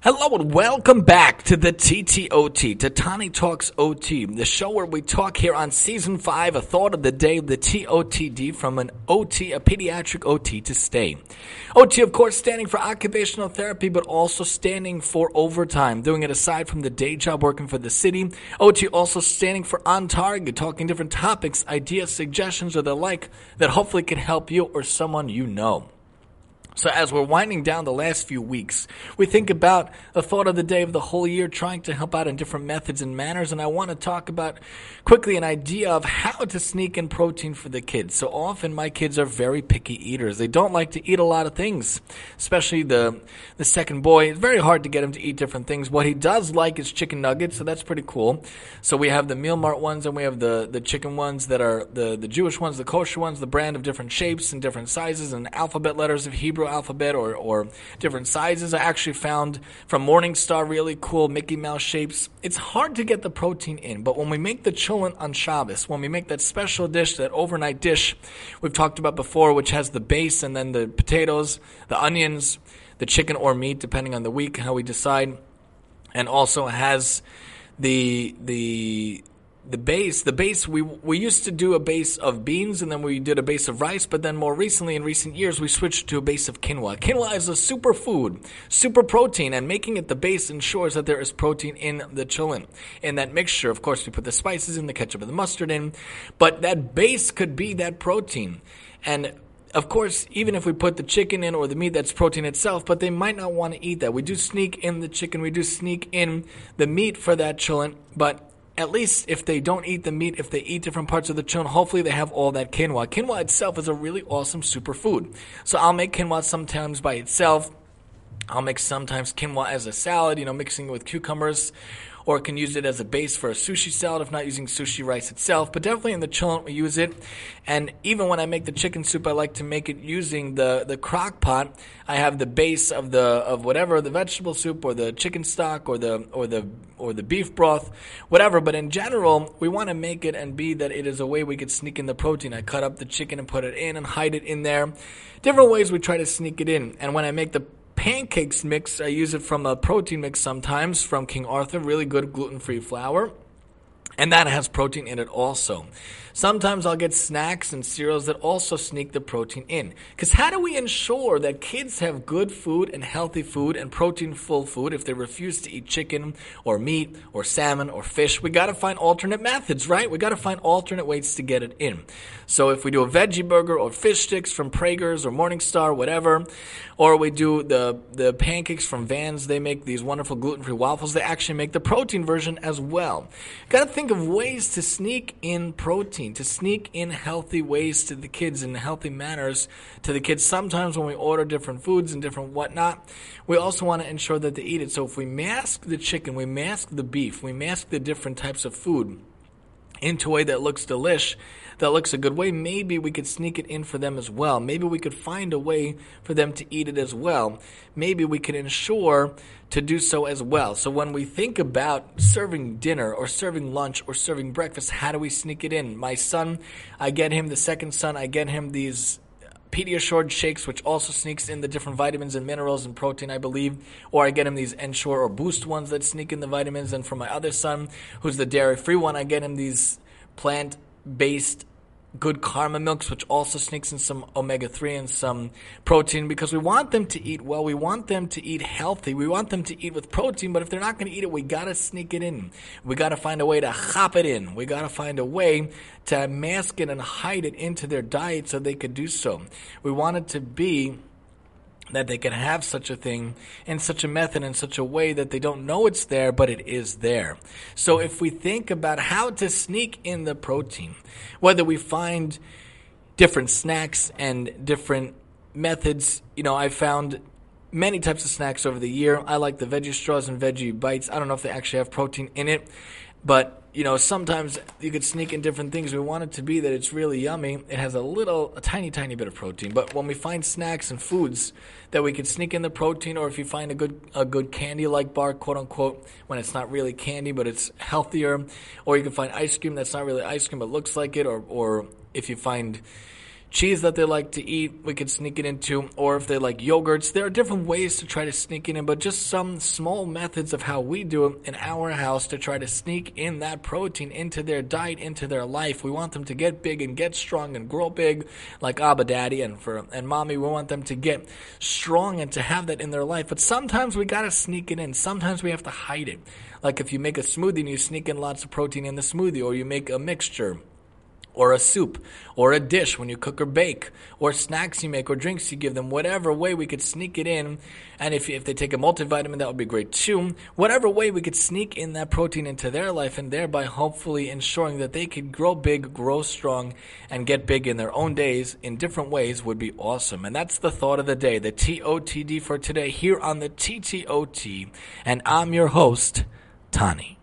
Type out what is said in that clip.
Hello and welcome back to the TTOT, Tatani Talks OT, the show where we talk here on season five, a thought of the day, the TOTD from an OT, a pediatric OT to stay. OT, of course, standing for occupational therapy, but also standing for overtime, doing it aside from the day job working for the city. OT also standing for on target, talking different topics, ideas, suggestions, or the like that hopefully can help you or someone you know. So, as we're winding down the last few weeks, we think about the thought of the day of the whole year, trying to help out in different methods and manners. And I want to talk about quickly an idea of how to sneak in protein for the kids. So, often my kids are very picky eaters. They don't like to eat a lot of things, especially the, the second boy. It's very hard to get him to eat different things. What he does like is chicken nuggets, so that's pretty cool. So, we have the Meal Mart ones and we have the, the chicken ones that are the, the Jewish ones, the kosher ones, the brand of different shapes and different sizes and alphabet letters of Hebrew alphabet or, or different sizes. I actually found from Morningstar really cool Mickey Mouse shapes. It's hard to get the protein in, but when we make the cholent on Shabbos, when we make that special dish, that overnight dish we've talked about before, which has the base and then the potatoes, the onions, the chicken or meat, depending on the week, how we decide, and also has the the the base, the base, we we used to do a base of beans and then we did a base of rice, but then more recently, in recent years, we switched to a base of quinoa. Quinoa is a super food, super protein, and making it the base ensures that there is protein in the cholent. In that mixture, of course, we put the spices in, the ketchup and the mustard in, but that base could be that protein. And of course, even if we put the chicken in or the meat, that's protein itself, but they might not want to eat that. We do sneak in the chicken, we do sneak in the meat for that cholent, but at least if they don't eat the meat, if they eat different parts of the chon, hopefully they have all that quinoa. Quinoa itself is a really awesome superfood. So I'll make quinoa sometimes by itself. I'll make sometimes quinoa as a salad, you know, mixing it with cucumbers or can use it as a base for a sushi salad if not using sushi rice itself. But definitely in the cholent we use it. And even when I make the chicken soup, I like to make it using the, the crock pot. I have the base of the of whatever the vegetable soup or the chicken stock or the or the or the beef broth, whatever. But in general, we want to make it and be that it is a way we could sneak in the protein. I cut up the chicken and put it in and hide it in there. Different ways we try to sneak it in. And when I make the pancakes mix. I use it from a protein mix sometimes from King Arthur, really good gluten free flour. And that has protein in it also. Sometimes I'll get snacks and cereals that also sneak the protein in. Because how do we ensure that kids have good food and healthy food and protein full food if they refuse to eat chicken or meat or salmon or fish? We got to find alternate methods, right? We got to find alternate ways to get it in. So if we do a veggie burger or fish sticks from Praeger's or Morningstar, whatever, or we do the, the pancakes from Vans, they make these wonderful gluten free waffles. They actually make the protein version as well. Got to think of ways to sneak in protein, to sneak in healthy ways to the kids in healthy manners to the kids. Sometimes when we order different foods and different whatnot, we also want to ensure that they eat it. So if we mask the chicken, we mask the beef, we mask the different types of food into a way that looks delish, that looks a good way, maybe we could sneak it in for them as well. Maybe we could find a way for them to eat it as well. Maybe we could ensure to do so as well. So when we think about serving dinner or serving lunch or serving breakfast, how do we sneak it in? My son, I get him, the second son, I get him these Pediasure shakes, which also sneaks in the different vitamins and minerals and protein, I believe. Or I get him these Ensure or Boost ones that sneak in the vitamins. And for my other son, who's the dairy free one, I get him these plant based good karma milks, which also sneaks in some omega 3 and some protein because we want them to eat well. We want them to eat healthy. We want them to eat with protein, but if they're not going to eat it, we got to sneak it in. We got to find a way to hop it in. We got to find a way to mask it and hide it into their diet so they could do so. We want it to be that they can have such a thing in such a method in such a way that they don't know it's there but it is there. So if we think about how to sneak in the protein whether we find different snacks and different methods you know i found many types of snacks over the year. I like the veggie straws and veggie bites. I don't know if they actually have protein in it but you know, sometimes you could sneak in different things. We want it to be that it's really yummy. It has a little, a tiny, tiny bit of protein. But when we find snacks and foods that we could sneak in the protein, or if you find a good, a good candy-like bar, quote unquote, when it's not really candy but it's healthier, or you can find ice cream that's not really ice cream but looks like it, or, or if you find cheese that they like to eat, we could sneak it into, or if they like yogurts, there are different ways to try to sneak it in, but just some small methods of how we do it in our house to try to sneak in that protein into their diet, into their life. We want them to get big and get strong and grow big like Abba Daddy and for and Mommy, we want them to get strong and to have that in their life. But sometimes we gotta sneak it in. Sometimes we have to hide it. Like if you make a smoothie and you sneak in lots of protein in the smoothie, or you make a mixture or a soup, or a dish when you cook or bake, or snacks you make, or drinks you give them, whatever way we could sneak it in. And if, if they take a multivitamin, that would be great too. Whatever way we could sneak in that protein into their life and thereby hopefully ensuring that they could grow big, grow strong, and get big in their own days in different ways would be awesome. And that's the thought of the day, the TOTD for today here on the TTOT. And I'm your host, Tani.